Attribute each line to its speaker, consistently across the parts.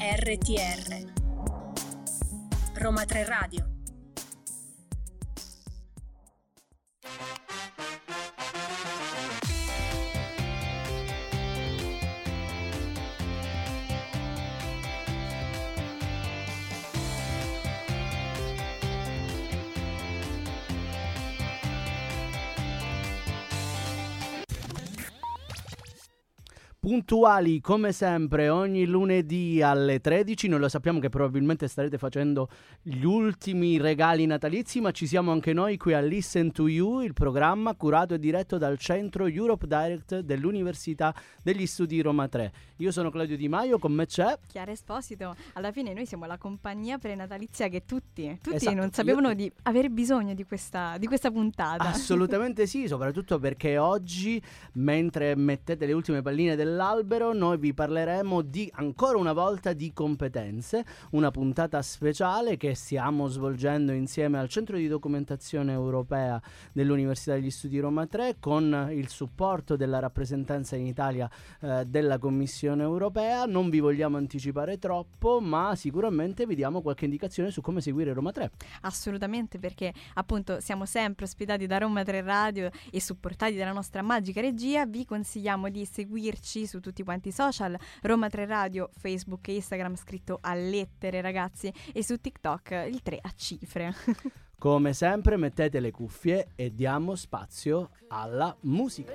Speaker 1: RTR Roma 3 Radio
Speaker 2: puntuali come sempre ogni lunedì alle 13. Noi lo sappiamo che probabilmente starete facendo gli ultimi regali natalizi, ma ci siamo anche noi qui a Listen to You, il programma curato e diretto dal centro Europe Direct dell'Università degli Studi Roma 3. Io sono Claudio Di Maio, con me c'è
Speaker 3: Chiara Esposito. Alla fine noi siamo la compagnia prenatalizia che tutti, tutti
Speaker 2: Esatto,
Speaker 3: non sapevano
Speaker 2: io-
Speaker 3: di avere bisogno di questa, di questa puntata.
Speaker 2: Assolutamente sì, soprattutto perché oggi, mentre mettete le ultime palline dell'albero, noi vi parleremo di ancora una volta di competenze, una puntata speciale che stiamo svolgendo insieme al Centro di Documentazione Europea dell'Università degli Studi Roma 3 con il supporto della rappresentanza in Italia eh, della Commissione Europea. Non vi vogliamo anticipare troppo, ma sicuramente vi diamo qualche indicazione su come seguire Roma 3.
Speaker 3: Assolutamente, perché appunto siamo sempre ospitati da Roma 3 Radio e supportati dalla nostra magica regia. Vi consigliamo di seguirci su tutti quanti i social, Roma 3 Radio, Facebook e Instagram scritto a lettere ragazzi e su TikTok il 3 a cifre.
Speaker 2: Come sempre mettete le cuffie e diamo spazio alla musica.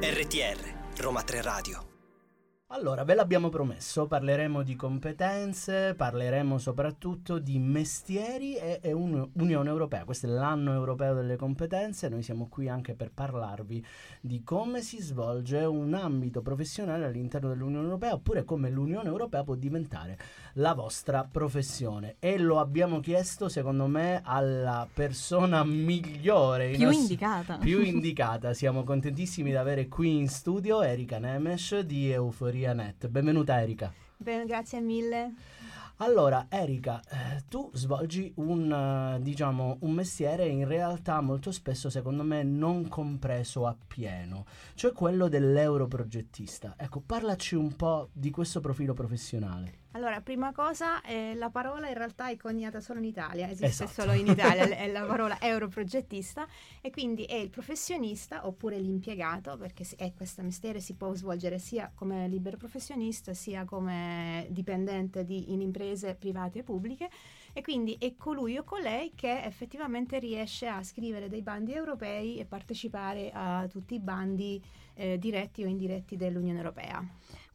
Speaker 4: RTR Roma 3 Radio
Speaker 2: Allora, ve l'abbiamo promesso, parleremo di competenze, parleremo soprattutto di mestieri e, e un- Unione Europea. Questo è l'anno europeo delle competenze, noi siamo qui anche per parlarvi di come si svolge un ambito professionale all'interno dell'Unione Europea oppure come l'Unione Europea può diventare la vostra professione. E lo abbiamo chiesto, secondo me, alla persona migliore.
Speaker 3: Più
Speaker 2: nostri-
Speaker 3: indicata.
Speaker 2: più indicata. Siamo contentissimi di avere qui in studio Erika Nemes di Euforia Net. Benvenuta Erika.
Speaker 5: Bene, grazie mille.
Speaker 2: Allora, Erika, eh, tu svolgi un, eh, diciamo, un mestiere in realtà molto spesso, secondo me, non compreso appieno, cioè quello dell'europrogettista. Ecco, parlaci un po' di questo profilo professionale.
Speaker 5: Allora, prima cosa, eh, la parola in realtà è coniata solo in Italia, esiste
Speaker 2: Esatto.
Speaker 5: solo in Italia, è la parola europrogettista e quindi è il professionista oppure l'impiegato, perché è questo mestiere si può svolgere sia come libero professionista sia come dipendente di- in imprese private e pubbliche e quindi è colui o colei che effettivamente riesce a scrivere dei bandi europei e partecipare a tutti i bandi eh, diretti o indiretti dell'Unione Europea.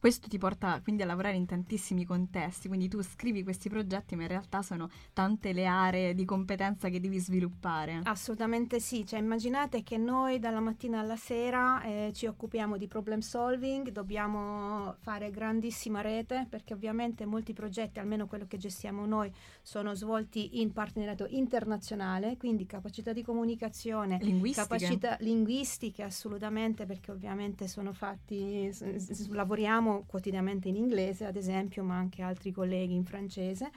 Speaker 3: Questo ti porta quindi a lavorare in tantissimi contesti, quindi tu scrivi questi progetti, ma in realtà sono tante le aree di competenza che devi sviluppare.
Speaker 5: Assolutamente sì, cioè immaginate che noi dalla mattina alla sera eh, ci occupiamo di problem solving, dobbiamo fare grandissima rete perché ovviamente molti progetti, almeno quello che gestiamo noi, sono svolti in partenariato internazionale, quindi capacità di comunicazione,
Speaker 3: Linguistiche.
Speaker 5: capacità linguistiche assolutamente perché ovviamente sono fatti, s- s- lavoriamo quotidianamente in inglese ad esempio, ma anche altri colleghi in francese.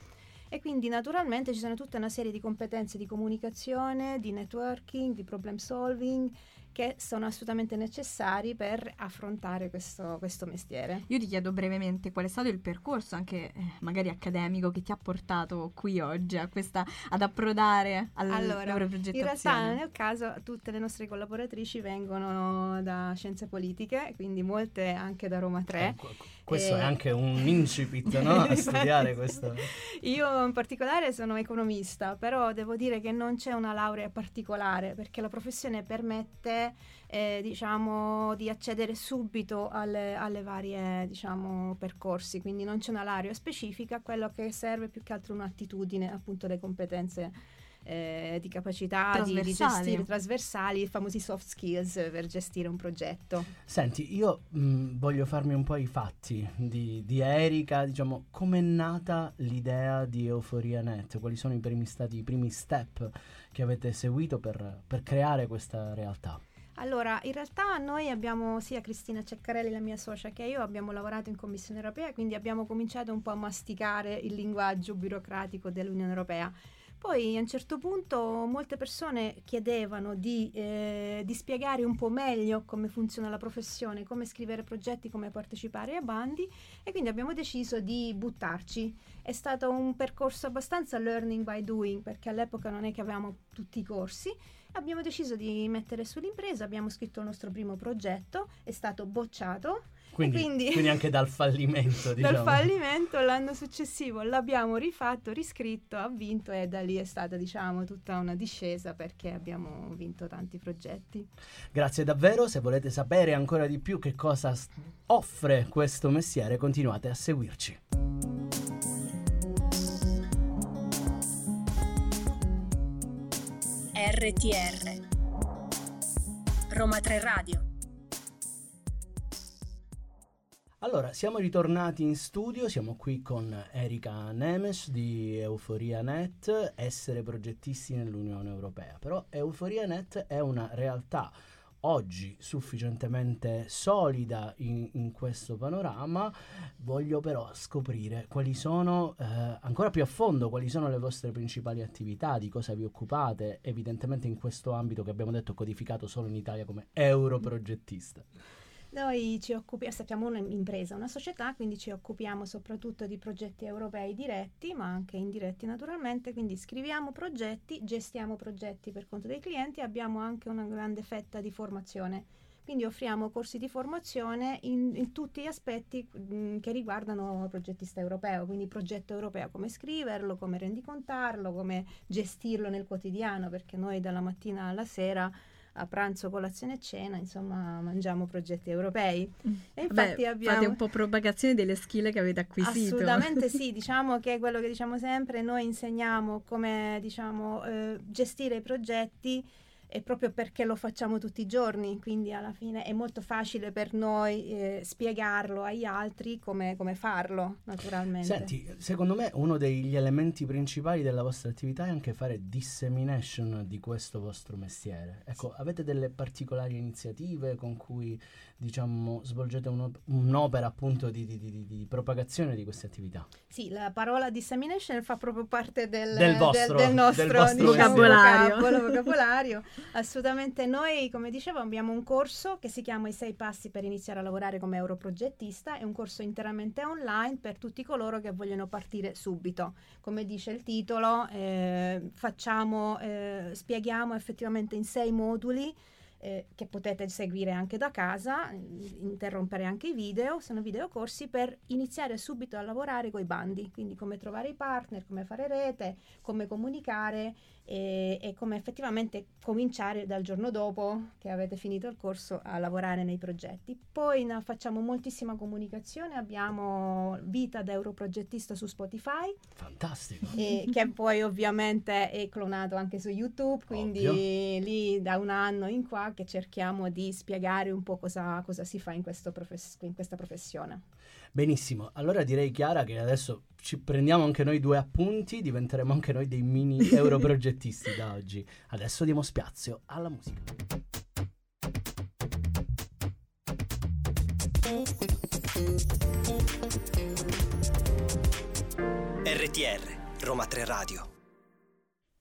Speaker 5: E quindi naturalmente ci sono tutta una serie di competenze di comunicazione, di networking, di problem solving che sono assolutamente necessari per affrontare questo, questo mestiere.
Speaker 3: Io ti chiedo brevemente qual è stato il percorso, anche eh, magari accademico, che ti ha portato qui oggi a questa, ad approdare
Speaker 5: Allora,
Speaker 3: all'europrogettazione.
Speaker 5: In realtà nel caso tutte le nostre collaboratrici vengono da scienze politiche, quindi molte anche da Roma 3.
Speaker 2: Ecco, ecco, questo
Speaker 5: Eh,
Speaker 2: è anche un incipit, no? A studiare questo.
Speaker 5: Io in particolare sono economista, però devo dire che non c'è una laurea particolare perché la professione permette eh, diciamo, di accedere subito alle, alle varie diciamo, percorsi, quindi non c'è una laurea specifica, quello che serve più che altro un'attitudine, appunto le competenze eh, di capacità di, di
Speaker 3: Trasversali.
Speaker 5: gestire trasversali, i famosi soft skills per gestire un progetto.
Speaker 2: Senti, io mh, voglio farmi un po' i fatti di, di Erika, diciamo, com'è nata l'idea di Euforia Net? Quali sono i primi stati, i primi step che avete seguito per, per creare questa realtà?
Speaker 5: Allora, in realtà noi abbiamo, sia Cristina Ceccarelli, la mia socia, che io abbiamo lavorato in Commissione europea, quindi abbiamo cominciato un po' a masticare il linguaggio burocratico dell'Unione europea. Poi a un certo punto molte persone chiedevano di, eh, di, spiegare un po' meglio come funziona la professione, come scrivere progetti, come partecipare a bandi e quindi abbiamo deciso di buttarci. È stato un percorso abbastanza learning by doing perché all'epoca non è che avevamo tutti i corsi. Abbiamo deciso di mettere sull'impresa, abbiamo scritto il nostro primo progetto, è stato bocciato
Speaker 2: quindi, quindi, quindi, anche dal fallimento, diciamo.
Speaker 5: Dal fallimento l'anno successivo l'abbiamo rifatto, riscritto, ha vinto e da lì è stata diciamo tutta una discesa perché abbiamo vinto tanti progetti.
Speaker 2: Grazie davvero, se volete sapere ancora di più che cosa offre questo mestiere continuate a seguirci.
Speaker 1: RTR Roma 3 Radio
Speaker 2: Allora, siamo ritornati in studio, siamo qui con Erika Nemes di Euforia Net, essere progettisti nell'Unione Europea. Però Euforia Net è una realtà oggi sufficientemente solida in, in, questo panorama, voglio però scoprire quali sono, eh, ancora più a fondo, quali sono le vostre principali attività, di cosa vi occupate, evidentemente in questo ambito che abbiamo detto codificato solo in Italia come europrogettista.
Speaker 5: Noi ci occupiamo, sappiamo un'impresa, una società, quindi ci occupiamo soprattutto di progetti europei diretti, ma anche indiretti naturalmente, quindi scriviamo progetti, gestiamo progetti per conto dei clienti, abbiamo anche una grande fetta di formazione. Quindi offriamo corsi di formazione in, in tutti gli aspetti mh, mm, che riguardano il progettista europeo, quindi progetto europeo, come scriverlo, come rendicontarlo, come gestirlo nel quotidiano, perché noi dalla mattina alla sera a pranzo, colazione e cena, insomma, mangiamo progetti europei.
Speaker 3: Mm. E infatti Beh, abbiamo... Fate un po' propagazione delle skill che avete acquisito.
Speaker 5: Assolutamente sì, diciamo che è quello che diciamo sempre, noi insegniamo come diciamo, eh, gestire i progetti è proprio perché lo facciamo tutti i giorni, quindi alla fine è molto facile per noi eh, spiegarlo agli altri come, come, farlo, naturalmente.
Speaker 2: Senti, secondo me uno degli elementi principali della vostra attività è anche fare dissemination di questo vostro mestiere. Ecco, avete delle particolari iniziative con cui diciamo, svolgete un'op- un'opera appunto di, di, di, di, propagazione di queste attività.
Speaker 5: Sì, la parola dissemination fa proprio parte del,
Speaker 2: del, vostro,
Speaker 5: del, del nostro,
Speaker 2: del vostro
Speaker 5: vocabolario. Vocabolo, vocabolario. Assolutamente, noi come dicevo abbiamo un corso che si chiama I sei passi per iniziare a lavorare come europrogettista, è un corso interamente online per tutti coloro che vogliono partire subito. Come dice il titolo, eh, facciamo, eh, spieghiamo effettivamente in sei moduli eh, che potete seguire anche da casa, interrompere anche i video, sono videocorsi per iniziare subito a lavorare con i bandi, quindi come trovare i partner, come fare rete, come comunicare e, e, come effettivamente cominciare dal giorno dopo che avete finito il corso a lavorare nei progetti. Poi no, facciamo moltissima comunicazione, abbiamo Vita da Europrogettista su Spotify.
Speaker 2: Fantastico.
Speaker 5: E, che poi ovviamente è clonato anche su YouTube, quindi Ovvio. lì da un anno in qua che cerchiamo di spiegare un po' cosa, cosa si fa in, profes- in questa professione.
Speaker 2: Benissimo, allora direi Chiara che adesso ci prendiamo anche noi due appunti, diventeremo anche noi dei mini europrogettisti da oggi. Adesso diamo spazio alla musica.
Speaker 4: RTR Roma 3 Radio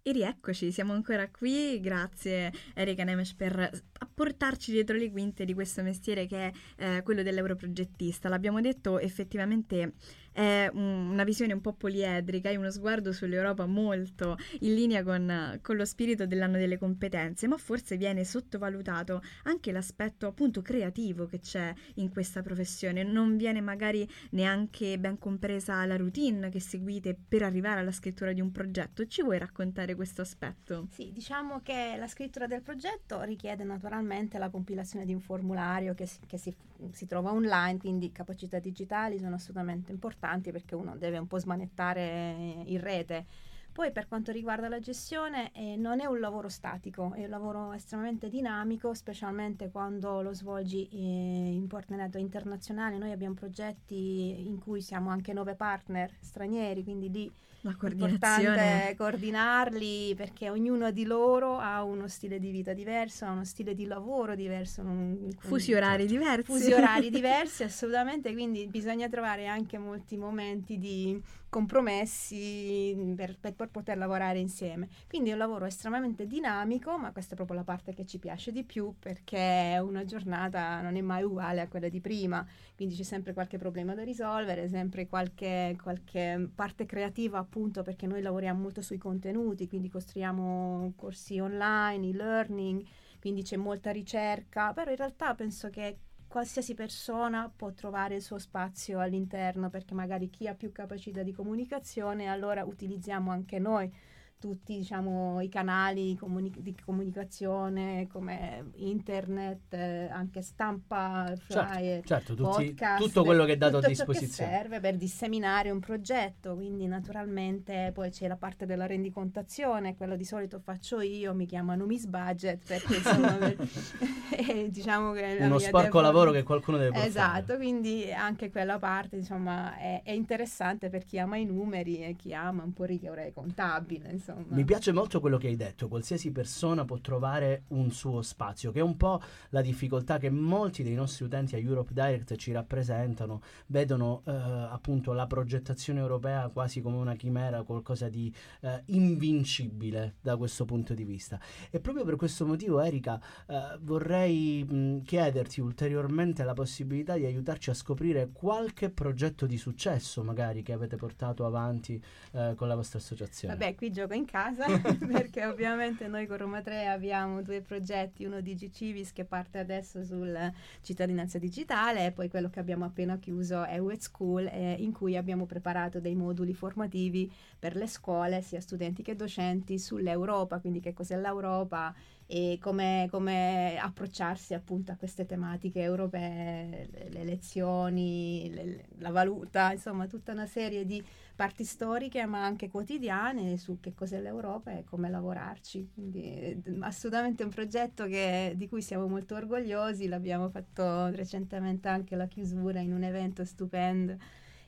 Speaker 3: e rieccoci, siamo ancora qui, grazie Erika Nemes per portarci dietro le quinte di questo mestiere che è eh, quello dell'europrogettista. L'abbiamo detto effettivamente è una visione un po' poliedrica, è uno sguardo sull'Europa molto in linea con, con, lo spirito dell'anno delle competenze, ma forse viene sottovalutato anche l'aspetto appunto creativo che c'è in questa professione, non viene magari neanche ben compresa la routine che seguite per arrivare alla scrittura di un progetto. Ci vuoi raccontare questo aspetto?
Speaker 5: Sì, diciamo che la scrittura del progetto richiede naturalmente la compilazione di un formulario che si, che si, si trova online, quindi capacità digitali sono assolutamente importanti perché uno deve un po' smanettare in rete. Poi per quanto riguarda la gestione eh, non è un lavoro statico, è un lavoro estremamente dinamico, specialmente quando lo svolgi eh, in partenariato internazionale. Noi abbiamo progetti in cui siamo anche nove partner stranieri, quindi lì
Speaker 3: la coordinazione.
Speaker 5: È coordinarli perché ognuno di loro ha uno stile di vita diverso, ha uno stile di lavoro diverso.
Speaker 3: Non, fusi orari certo. diversi.
Speaker 5: Fusi orari diversi, assolutamente, quindi bisogna trovare anche molti momenti di compromessi per, per, per, poter lavorare insieme. Quindi è un lavoro estremamente dinamico, ma questa è proprio la parte che ci piace di più perché una giornata non è mai uguale a quella di prima, quindi c'è sempre qualche problema da risolvere, sempre qualche, qualche parte creativa appunto perché noi lavoriamo molto sui contenuti, quindi costruiamo corsi online, e-learning, quindi c'è molta ricerca, però in realtà penso che qualsiasi persona può trovare il suo spazio all'interno perché magari chi ha più capacità di comunicazione allora utilizziamo anche noi tutti diciamo, i canali comuni- di comunicazione come internet, eh, anche stampa,
Speaker 2: certo,
Speaker 5: flyer,
Speaker 2: certo, tutti,
Speaker 5: podcast,
Speaker 2: tutto quello che è dato
Speaker 5: a
Speaker 2: disposizione.
Speaker 5: Che serve per disseminare un progetto, quindi naturalmente poi c'è la parte della rendicontazione, quello di solito faccio io, mi chiamano Miss Budget perché insomma eh, diciamo che
Speaker 2: uno sporco devo... lavoro che qualcuno deve fare.
Speaker 5: Esatto, quindi anche quella parte insomma è, è interessante per chi ama i numeri e chi ama un po' rigore contabile, insomma.
Speaker 2: Mi piace molto quello che hai detto, qualsiasi persona può trovare un suo spazio, che è un po' la difficoltà che molti dei nostri utenti a Europe Direct ci rappresentano, vedono eh, appunto la progettazione europea quasi come una chimera, qualcosa di eh, invincibile da questo punto di vista. E proprio per questo motivo, Erika, eh, vorrei mh, chiederti ulteriormente la possibilità di aiutarci a scoprire qualche progetto di successo, magari, che avete portato avanti eh, con la vostra associazione.
Speaker 5: Vabbè, qui gioco in in casa perché ovviamente noi con Roma 3 abbiamo due progetti, uno di G-Civis che parte adesso sulla cittadinanza digitale e poi quello che abbiamo appena chiuso è Wet School eh, in cui abbiamo preparato dei moduli formativi per le scuole, sia studenti che docenti, sull'Europa, quindi che cos'è l'Europa e come, come approcciarsi appunto a queste tematiche europee, le, le elezioni, le, la valuta, insomma tutta una serie di parti storiche ma anche quotidiane su che cos'è l'Europa e come lavorarci. Quindi assolutamente un progetto che, di cui siamo molto orgogliosi, l'abbiamo fatto recentemente anche la chiusura in un evento stupendo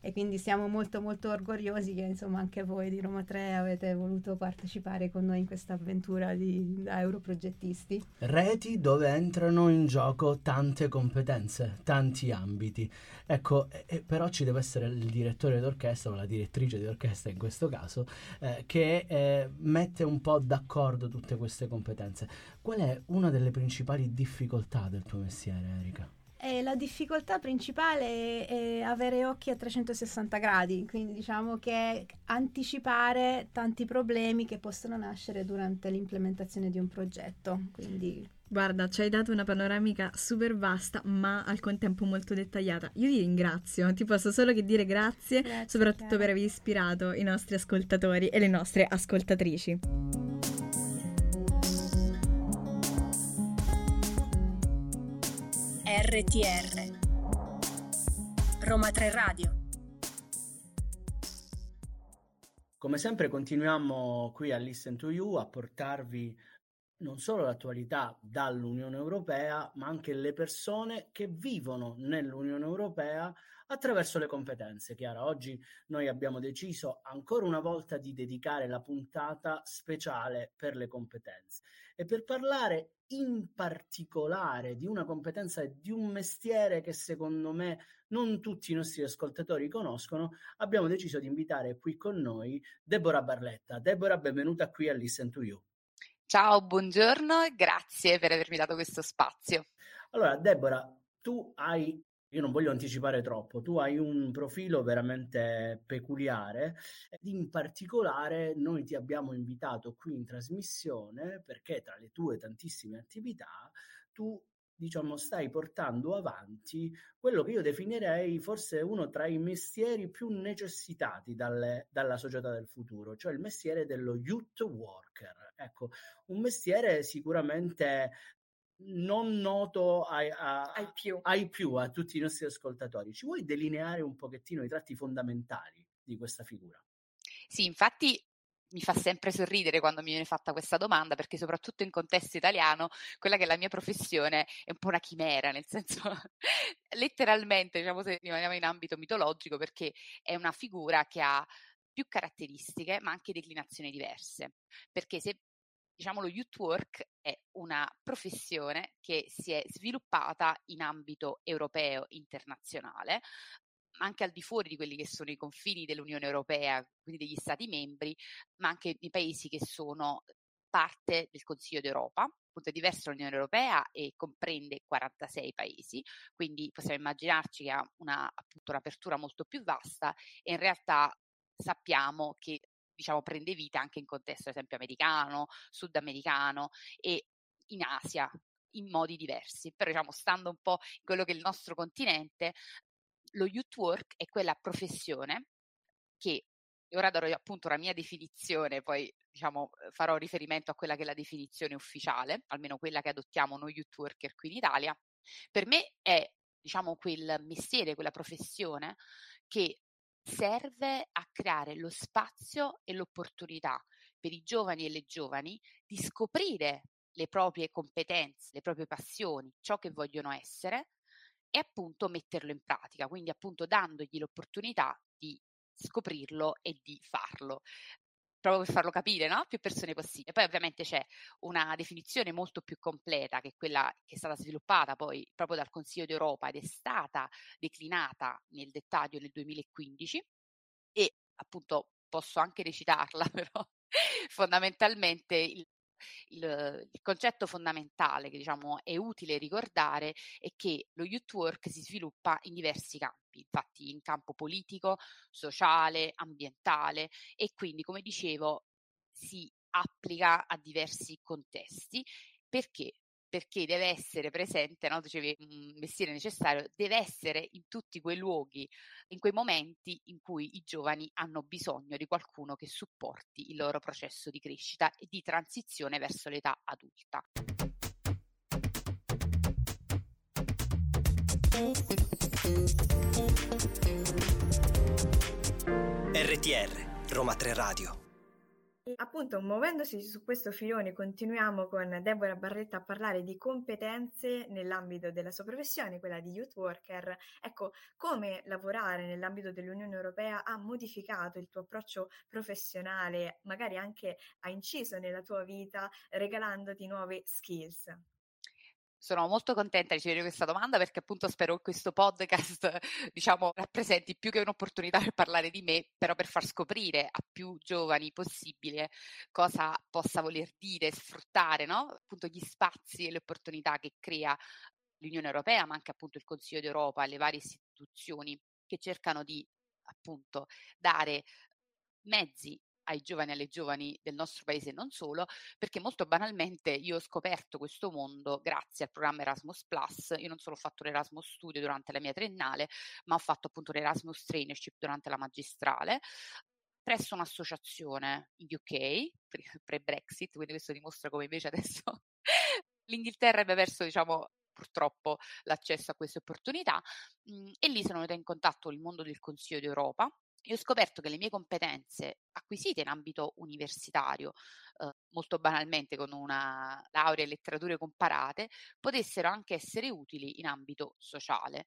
Speaker 5: e quindi siamo molto molto orgogliosi che insomma anche voi di Roma 3 avete voluto partecipare con noi in questa avventura di, da europrogettisti.
Speaker 2: Reti dove entrano in gioco tante competenze, tanti ambiti. Ecco, eh, però ci deve essere il direttore d'orchestra o la direttrice di orchestra in questo caso eh, che eh, mette un po' d'accordo tutte queste competenze. Qual è una delle principali difficoltà del tuo mestiere, Erika?
Speaker 5: E la difficoltà principale è, avere occhi a 360 gradi, quindi diciamo che anticipare tanti problemi che possono nascere durante l'implementazione di un progetto. Quindi...
Speaker 3: Guarda, ci hai dato una panoramica super vasta, ma al contempo molto dettagliata. Io ti ringrazio, ti posso solo che dire grazie, grazie soprattutto Chiara. per aver ispirato i nostri ascoltatori e le nostre ascoltatrici.
Speaker 1: RTR Roma 3 Radio.
Speaker 2: Come sempre continuiamo qui a Listen to You a portarvi non solo l'attualità dall'Unione Europea, ma anche le persone che vivono nell'Unione Europea attraverso le competenze. Chiara, oggi noi abbiamo deciso ancora una volta di dedicare la puntata speciale per le competenze. E per parlare in particolare di una competenza e di un mestiere che secondo me non tutti i nostri ascoltatori conoscono, abbiamo deciso di invitare qui con noi Deborah Barletta. Deborah, benvenuta qui a Listen to You.
Speaker 6: Ciao, buongiorno e grazie per avermi dato questo spazio.
Speaker 2: Allora, Deborah, tu hai io non voglio anticipare troppo, tu hai un profilo veramente peculiare ed in particolare noi ti abbiamo invitato qui in trasmissione perché tra le tue tantissime attività tu diciamo stai portando avanti quello che io definirei forse uno tra i mestieri più necessitati dalle, dalla società del futuro, cioè il mestiere dello youth worker. Ecco, un mestiere sicuramente non noto ai, a, ai, più. ai, più. a tutti i nostri ascoltatori. Ci vuoi delineare un pochettino i tratti fondamentali di questa figura?
Speaker 6: Sì, infatti mi fa sempre sorridere quando mi viene fatta questa domanda, perché soprattutto in contesto italiano, quella che è la mia professione è un po' una chimera, nel senso letteralmente, diciamo se rimaniamo in ambito mitologico, perché è una figura che ha più caratteristiche, ma anche declinazioni diverse. Perché se diciamo lo youth work è una professione che si è sviluppata in ambito europeo, internazionale, anche al di fuori di quelli che sono i confini dell'Unione Europea, quindi degli Stati membri, ma anche di paesi che sono parte del Consiglio d'Europa, appunto è diversa l'Unione Europea e comprende 46 paesi, quindi possiamo immaginarci che ha una, appunto, un'apertura molto più vasta e in realtà sappiamo che diciamo, prende vita anche in contesto, ad esempio, americano, sudamericano e in Asia in modi diversi. Però, diciamo, stando un po' in quello che è il nostro continente, lo youth work è quella professione che ora darò appunto la mia definizione, poi diciamo farò riferimento a quella che è la definizione ufficiale, almeno quella che adottiamo noi youth worker qui in Italia. Per me è diciamo quel mestiere, quella professione che serve a creare lo spazio e l'opportunità per i giovani e le giovani di scoprire le proprie competenze, le proprie passioni, ciò che vogliono essere e appunto metterlo in pratica, quindi appunto dandogli l'opportunità di scoprirlo e di farlo proprio per farlo capire, no? Più persone possibile. Poi ovviamente c'è una definizione molto più completa che è quella che è stata sviluppata poi proprio dal Consiglio d'Europa ed è stata declinata nel dettaglio nel 2015 e appunto posso anche recitarla, però fondamentalmente il, il, il, concetto fondamentale che diciamo è utile ricordare è che lo youth work si sviluppa in diversi campi, infatti in campo politico, sociale, ambientale e quindi come dicevo si applica a diversi contesti. Perché perché deve essere presente, no? dicevi un mestiere necessario, deve essere in tutti quei luoghi, in quei momenti in cui i giovani hanno bisogno di qualcuno che supporti il loro processo di crescita e di transizione verso l'età adulta.
Speaker 4: RTR Roma 3 Radio
Speaker 3: Appunto, muovendosi su questo filone, continuiamo con Deborah Barretta a parlare di competenze nell'ambito della sua professione, quella di youth worker. Ecco, come lavorare nell'ambito dell'Unione Europea ha modificato il tuo approccio professionale, magari anche ha inciso nella tua vita regalandoti nuove skills?
Speaker 6: Sono molto contenta di ricevere questa domanda perché appunto spero che questo podcast, diciamo, rappresenti più che un'opportunità per parlare di me, però per far scoprire a più giovani possibile cosa possa voler dire, sfruttare, no? Appunto gli spazi e le opportunità che crea l'Unione Europea, ma anche appunto il Consiglio d'Europa le varie istituzioni che cercano di appunto dare mezzi ai giovani e alle giovani del nostro paese e non solo, perché molto banalmente io ho scoperto questo mondo grazie al programma Erasmus Plus. Io non solo ho fatto l'Erasmus Studio durante la mia triennale, ma ho fatto appunto l'Erasmus Trainership durante la magistrale presso un'associazione in UK pre-Brexit, quindi questo dimostra come invece adesso l'Inghilterra abbia perso, diciamo, purtroppo l'accesso a queste opportunità mh, e lì sono venuta in contatto con il mondo del Consiglio d'Europa io ho scoperto che le mie competenze acquisite in ambito universitario, eh, molto banalmente con una laurea in letterature comparate, potessero anche essere utili in ambito sociale.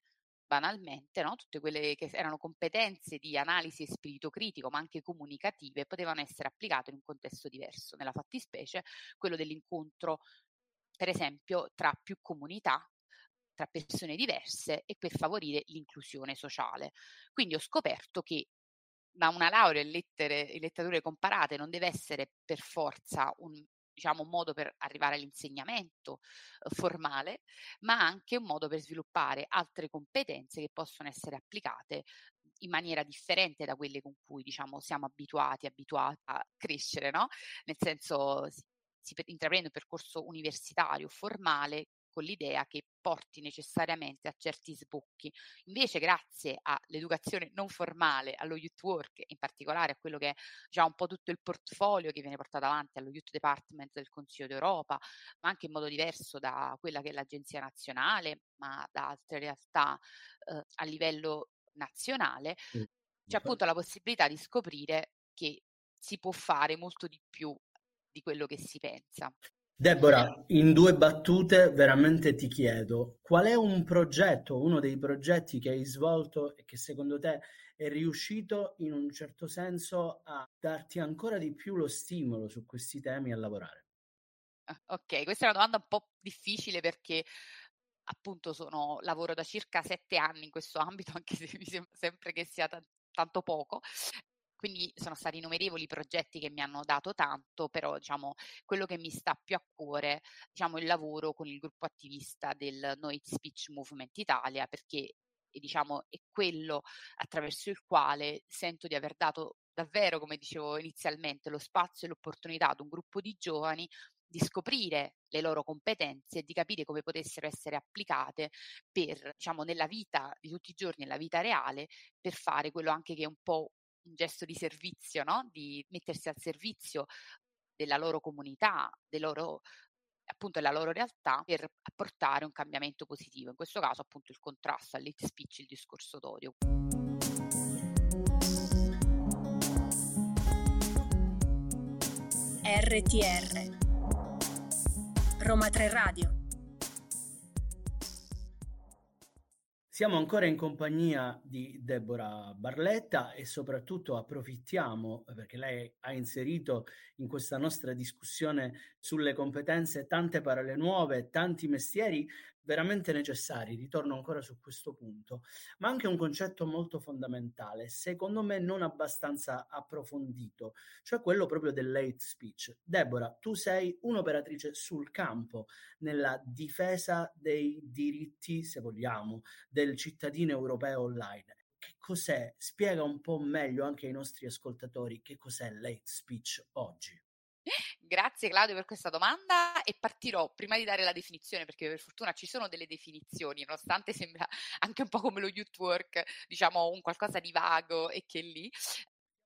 Speaker 6: Banalmente, no? tutte quelle che erano competenze di analisi e spirito critico, ma anche comunicative, potevano essere applicate in un contesto diverso. Nella fattispecie, quello dell'incontro, per esempio, tra più comunità tra persone diverse e per favorire l'inclusione sociale. Quindi ho scoperto che ma una laurea in, lettere, in letterature comparate non deve essere per forza un, diciamo, un modo per arrivare all'insegnamento eh, formale, ma anche un modo per sviluppare altre competenze che possono essere applicate in maniera differente da quelle con cui diciamo, siamo abituati, abituati a crescere, no? Nel senso si, si intraprende un percorso universitario formale con l'idea che porti necessariamente a certi sbocchi. Invece, grazie all'educazione non formale, allo youth work, in particolare a quello che è già un po' tutto il portfolio che viene portato avanti allo Youth Department del Consiglio d'Europa, ma anche in modo diverso da quella che è l'Agenzia Nazionale, ma da altre realtà eh, a livello nazionale, mm. c'è appunto la possibilità di scoprire che si può fare molto di più di quello che si pensa.
Speaker 2: Deborah, in due battute veramente ti chiedo, qual è un progetto, uno dei progetti che hai svolto e che secondo te è riuscito in un certo senso a darti ancora di più lo stimolo su questi temi a lavorare?
Speaker 6: Ah, ok, questa è una domanda un po' difficile perché appunto sono, lavoro da circa sette anni in questo ambito, anche se mi sembra sempre che sia t- tanto poco. Quindi sono stati innumerevoli progetti che mi hanno dato tanto, però diciamo quello che mi sta più a cuore, diciamo il lavoro con il gruppo attivista del No Hate Speech Movement Italia, perché diciamo è quello attraverso il quale sento di aver dato davvero, come dicevo inizialmente, lo spazio e l'opportunità ad un gruppo di giovani di scoprire le loro competenze e di capire come potessero essere applicate per, diciamo, nella vita di tutti i giorni, nella vita reale, per fare quello anche che è un po' un gesto di servizio, no? Di mettersi al servizio della loro comunità, del loro appunto della loro realtà per apportare un cambiamento positivo, in questo caso appunto il contrasto all'hate speech, il discorso d'odio.
Speaker 1: RTR Roma 3 Radio
Speaker 2: Siamo ancora in compagnia di Deborah Barletta e soprattutto approfittiamo perché lei ha inserito in questa nostra discussione sulle competenze tante parole nuove, tanti mestieri veramente necessari, ritorno ancora su questo punto, ma anche un concetto molto fondamentale, secondo me non abbastanza approfondito, cioè quello proprio dell'hate speech. Deborah, tu sei un'operatrice sul campo nella difesa dei diritti, se vogliamo, del cittadino europeo online. Che cos'è? Spiega un po' meglio anche ai nostri ascoltatori che cos'è l'hate speech oggi.
Speaker 6: Grazie Claudio per questa domanda e partirò prima di dare la definizione perché per fortuna ci sono delle definizioni nonostante sembra anche un po' come lo youth work diciamo un qualcosa di vago e che lì.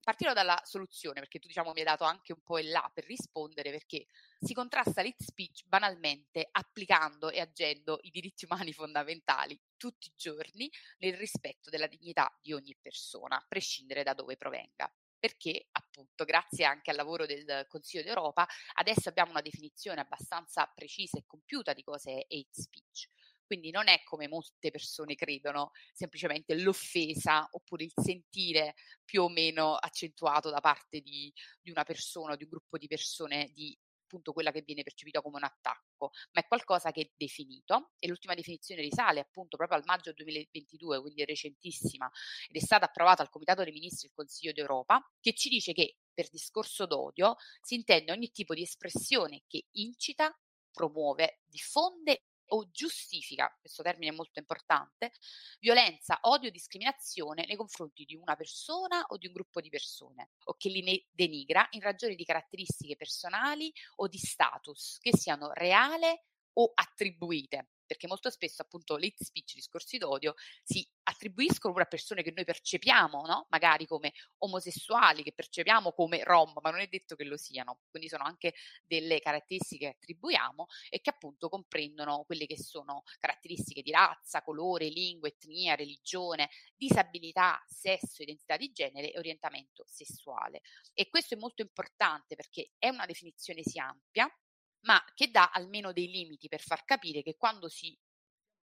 Speaker 6: Partirò dalla soluzione perché tu diciamo mi hai dato anche un po' il là per rispondere perché si contrasta l'hate speech banalmente applicando e agendo i diritti umani fondamentali tutti i giorni nel rispetto della dignità di ogni persona a prescindere da dove provenga perché appunto grazie anche al lavoro del Consiglio d'Europa adesso abbiamo una definizione abbastanza precisa e compiuta di cosa è hate speech. Quindi non è come molte persone credono, semplicemente l'offesa oppure il sentire più o meno accentuato da parte di, di una persona o di un gruppo di persone di appunto quella che viene percepita come un attacco, ma è qualcosa che è definito e l'ultima definizione risale appunto proprio al maggio 2022, quindi è recentissima ed è stata approvata al Comitato dei Ministri del Consiglio d'Europa, che ci dice che per discorso d'odio si intende ogni tipo di espressione che incita, promuove, diffonde o giustifica, questo termine è molto importante, violenza, odio, discriminazione nei confronti di una persona o di un gruppo di persone o che li denigra in ragione di caratteristiche personali o di status che siano reale o attribuite perché molto spesso appunto l'hate speech, discorsi d'odio, si attribuiscono a persone che noi percepiamo, no? magari come omosessuali, che percepiamo come rom, ma non è detto che lo siano, quindi sono anche delle caratteristiche che attribuiamo e che appunto comprendono quelle che sono caratteristiche di razza, colore, lingua, etnia, religione, disabilità, sesso, identità di genere e orientamento sessuale. E questo è molto importante perché è una definizione sì ampia, ma che dà almeno dei limiti per far capire che quando si,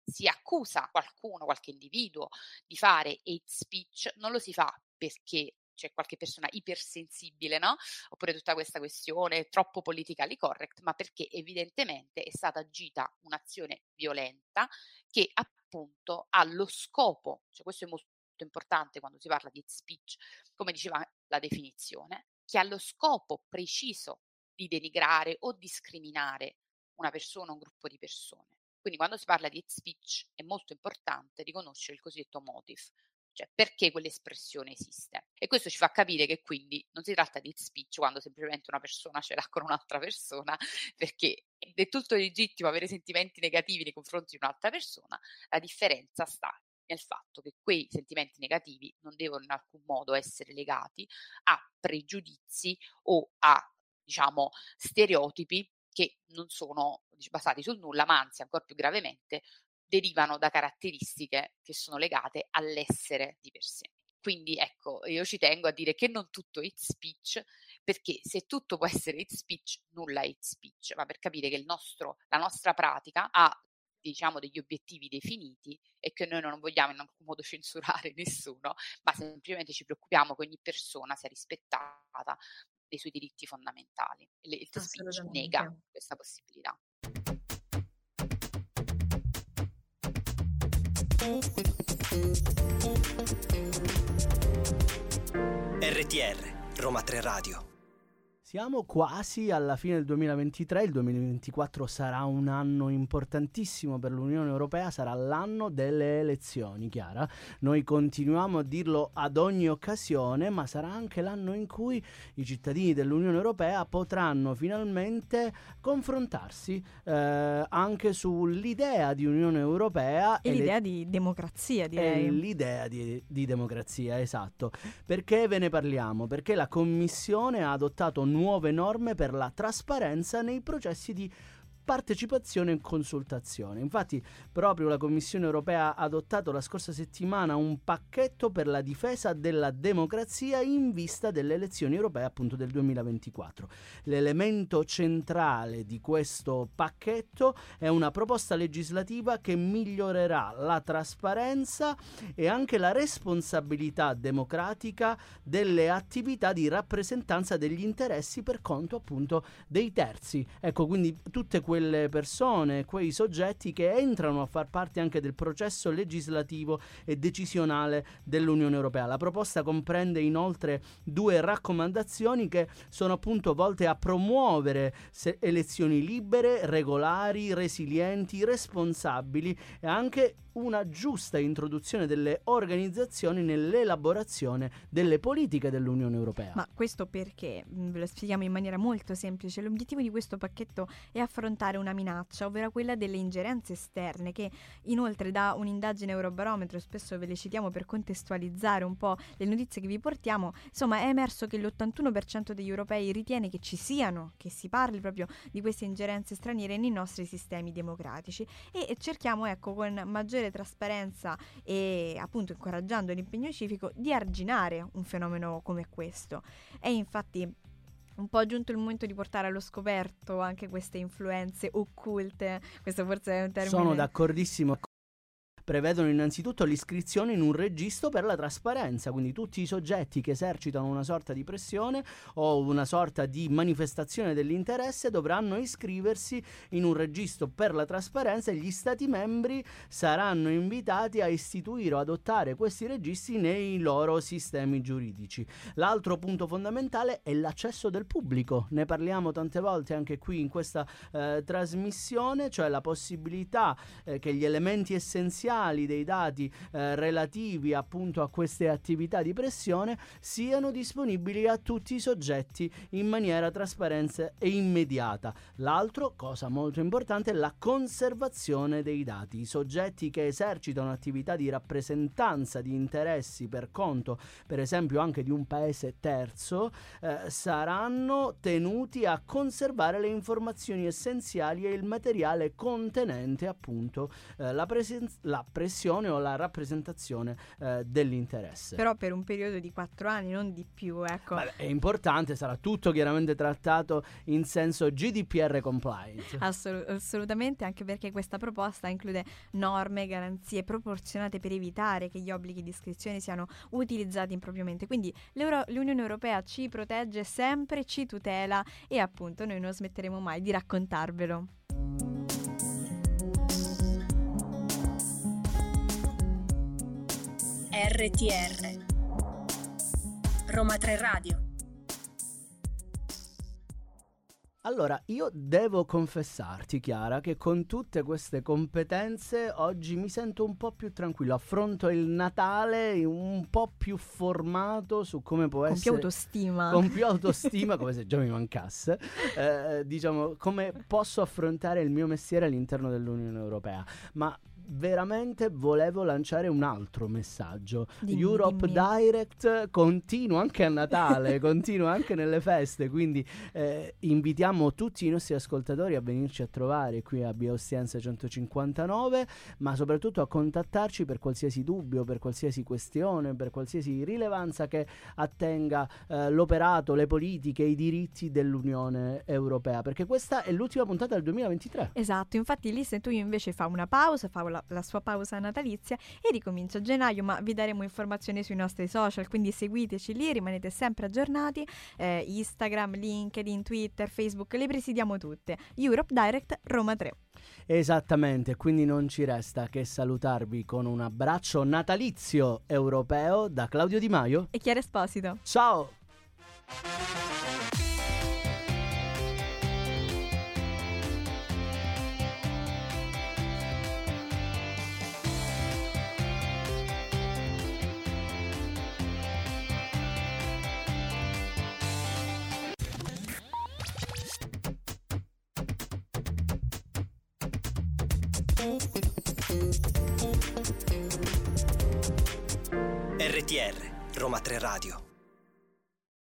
Speaker 6: si accusa qualcuno, qualche individuo di fare hate speech, non lo si fa perché c'è qualche persona ipersensibile, no? Oppure tutta questa questione troppo politically correct, ma perché evidentemente è stata agita un'azione violenta che appunto ha lo scopo, cioè questo è molto importante quando si parla di hate speech, come diceva la definizione, che ha lo scopo preciso di denigrare o discriminare una persona o un gruppo di persone. Quindi quando si parla di hate speech è molto importante riconoscere il cosiddetto motive, cioè perché quell'espressione esiste. E questo ci fa capire che quindi non si tratta di hate speech quando semplicemente una persona ce l'ha con un'altra persona, perché è tutto legittimo avere sentimenti negativi nei confronti di un'altra persona, la differenza sta nel fatto che quei sentimenti negativi non devono in alcun modo essere legati a pregiudizi o a diciamo, stereotipi che non sono basati sul nulla, ma anzi, ancora più gravemente, derivano da caratteristiche che sono legate all'essere di per sé. Quindi ecco, io ci tengo a dire che non tutto è hate speech, perché se tutto può essere hate speech, nulla è hate speech, ma per capire che nostro, la nostra pratica ha diciamo degli obiettivi definiti e che noi non vogliamo in alcun modo censurare nessuno, ma semplicemente ci preoccupiamo che ogni persona sia rispettata dei suoi diritti fondamentali. Il speech nega questa possibilità.
Speaker 4: RTR, Roma 3 Radio.
Speaker 2: Siamo quasi alla fine del 2023, il 2024 sarà un anno importantissimo per l'Unione Europea, sarà l'anno delle elezioni, Chiara. Noi continuiamo a dirlo ad ogni occasione, ma sarà anche l'anno in cui i cittadini dell'Unione Europea potranno finalmente confrontarsi eh, anche sull'idea di Unione Europea
Speaker 3: e, e l'idea le... di democrazia, direi.
Speaker 2: E l'idea di, di democrazia, esatto. Perché ve ne parliamo? Perché la Commissione ha adottato un nuove norme per la trasparenza nei processi di partecipazione e consultazione. Infatti, proprio la Commissione europea ha adottato la scorsa settimana un pacchetto per la difesa della democrazia in vista delle elezioni europee appunto del 2024. L'elemento centrale di questo pacchetto è una proposta legislativa che migliorerà la trasparenza e anche la responsabilità democratica delle attività di rappresentanza degli interessi per conto appunto dei terzi. Ecco, quindi tutte queste quelle persone, quei soggetti che entrano a far parte anche del processo legislativo e decisionale dell'Unione Europea. La proposta comprende inoltre due raccomandazioni che sono appunto volte a promuovere elezioni libere, regolari, resilienti, responsabili e anche una giusta introduzione delle organizzazioni nell'elaborazione delle politiche dell'Unione Europea.
Speaker 3: Ma questo perché? Mm, ve lo spieghiamo in maniera molto semplice. L'obiettivo di questo pacchetto è affrontare una minaccia, ovvero quella delle ingerenze esterne, che inoltre da un'indagine Eurobarometro, spesso ve le citiamo per contestualizzare un po' le notizie che vi portiamo, insomma è emerso che l'81% degli europei ritiene che ci siano, che si parli proprio di queste ingerenze straniere nei nostri sistemi democratici e cerchiamo ecco con maggiore maggiore trasparenza e appunto incoraggiando l'impegno civico di arginare un fenomeno come questo. È infatti un po' giunto il momento di portare allo scoperto anche queste influenze occulte. Questo forse è un termine.
Speaker 2: Sono d'accordissimo prevedono innanzitutto l'iscrizione in un registro per la trasparenza, quindi tutti i soggetti che esercitano una sorta di pressione o una sorta di manifestazione dell'interesse dovranno iscriversi in un registro per la trasparenza e gli Stati membri saranno invitati a istituire o adottare questi registri nei loro sistemi giuridici. L'altro punto fondamentale è l'accesso del pubblico, ne parliamo tante volte anche qui in questa eh, trasmissione, cioè la possibilità eh, che gli elementi essenziali iniziali dei dati eh, relativi appunto a queste attività di pressione siano disponibili a tutti i soggetti in maniera trasparente e immediata. L'altro, cosa molto importante, è la conservazione dei dati. I soggetti che esercitano attività di rappresentanza di interessi per conto, per esempio anche di un paese terzo, eh, saranno tenuti a conservare le informazioni essenziali e il materiale contenente appunto eh, la, presen- la pressione o la rappresentazione eh, dell'interesse.
Speaker 3: Però per un periodo di quattro anni, non di più, ecco.
Speaker 2: Vabbè, è importante, sarà tutto chiaramente trattato in senso GDPR compliant.
Speaker 3: Assolut- assolutamente, anche perché questa proposta include norme, garanzie proporzionate per evitare che gli obblighi di iscrizione siano utilizzati impropriamente. Quindi l'Unione Europea ci protegge sempre, ci tutela e appunto noi non smetteremo mai di raccontarvelo.
Speaker 1: RTR Roma 3 Radio
Speaker 2: Allora, io devo confessarti, Chiara, che con tutte queste competenze oggi mi sento un po' più tranquillo. Affronto il Natale un po' più formato su come può
Speaker 3: con
Speaker 2: essere.
Speaker 3: Con più autostima.
Speaker 2: Con più autostima, come se già mi mancasse. Eh, diciamo, come posso affrontare il mio mestiere all'interno dell'Unione Europea. Ma veramente volevo lanciare un altro messaggio. Dimmi, Europe dimmi. Direct continua anche a Natale, continua anche nelle feste, quindi eh, invitiamo tutti i nostri ascoltatori a venirci a trovare qui a Biostienza 159, ma soprattutto a contattarci per qualsiasi dubbio, per qualsiasi questione, per qualsiasi rilevanza che attenga eh, l'operato, le politiche, i diritti dell'Unione Europea, perché questa è l'ultima puntata del 2023.
Speaker 3: Esatto, infatti lì se tu invece fa una pausa, fa una la, la sua pausa natalizia e ricomincia a gennaio, ma vi daremo informazioni sui nostri social, quindi seguiteci lì, rimanete sempre aggiornati, eh, Instagram, LinkedIn, Twitter, Facebook, le presidiamo tutte. Europe Direct Roma 3.
Speaker 2: Esattamente, quindi non ci resta che salutarvi con un abbraccio natalizio europeo da Claudio Di Maio
Speaker 3: e Chiara Esposito.
Speaker 2: Ciao!
Speaker 4: RTR Roma 3 Radio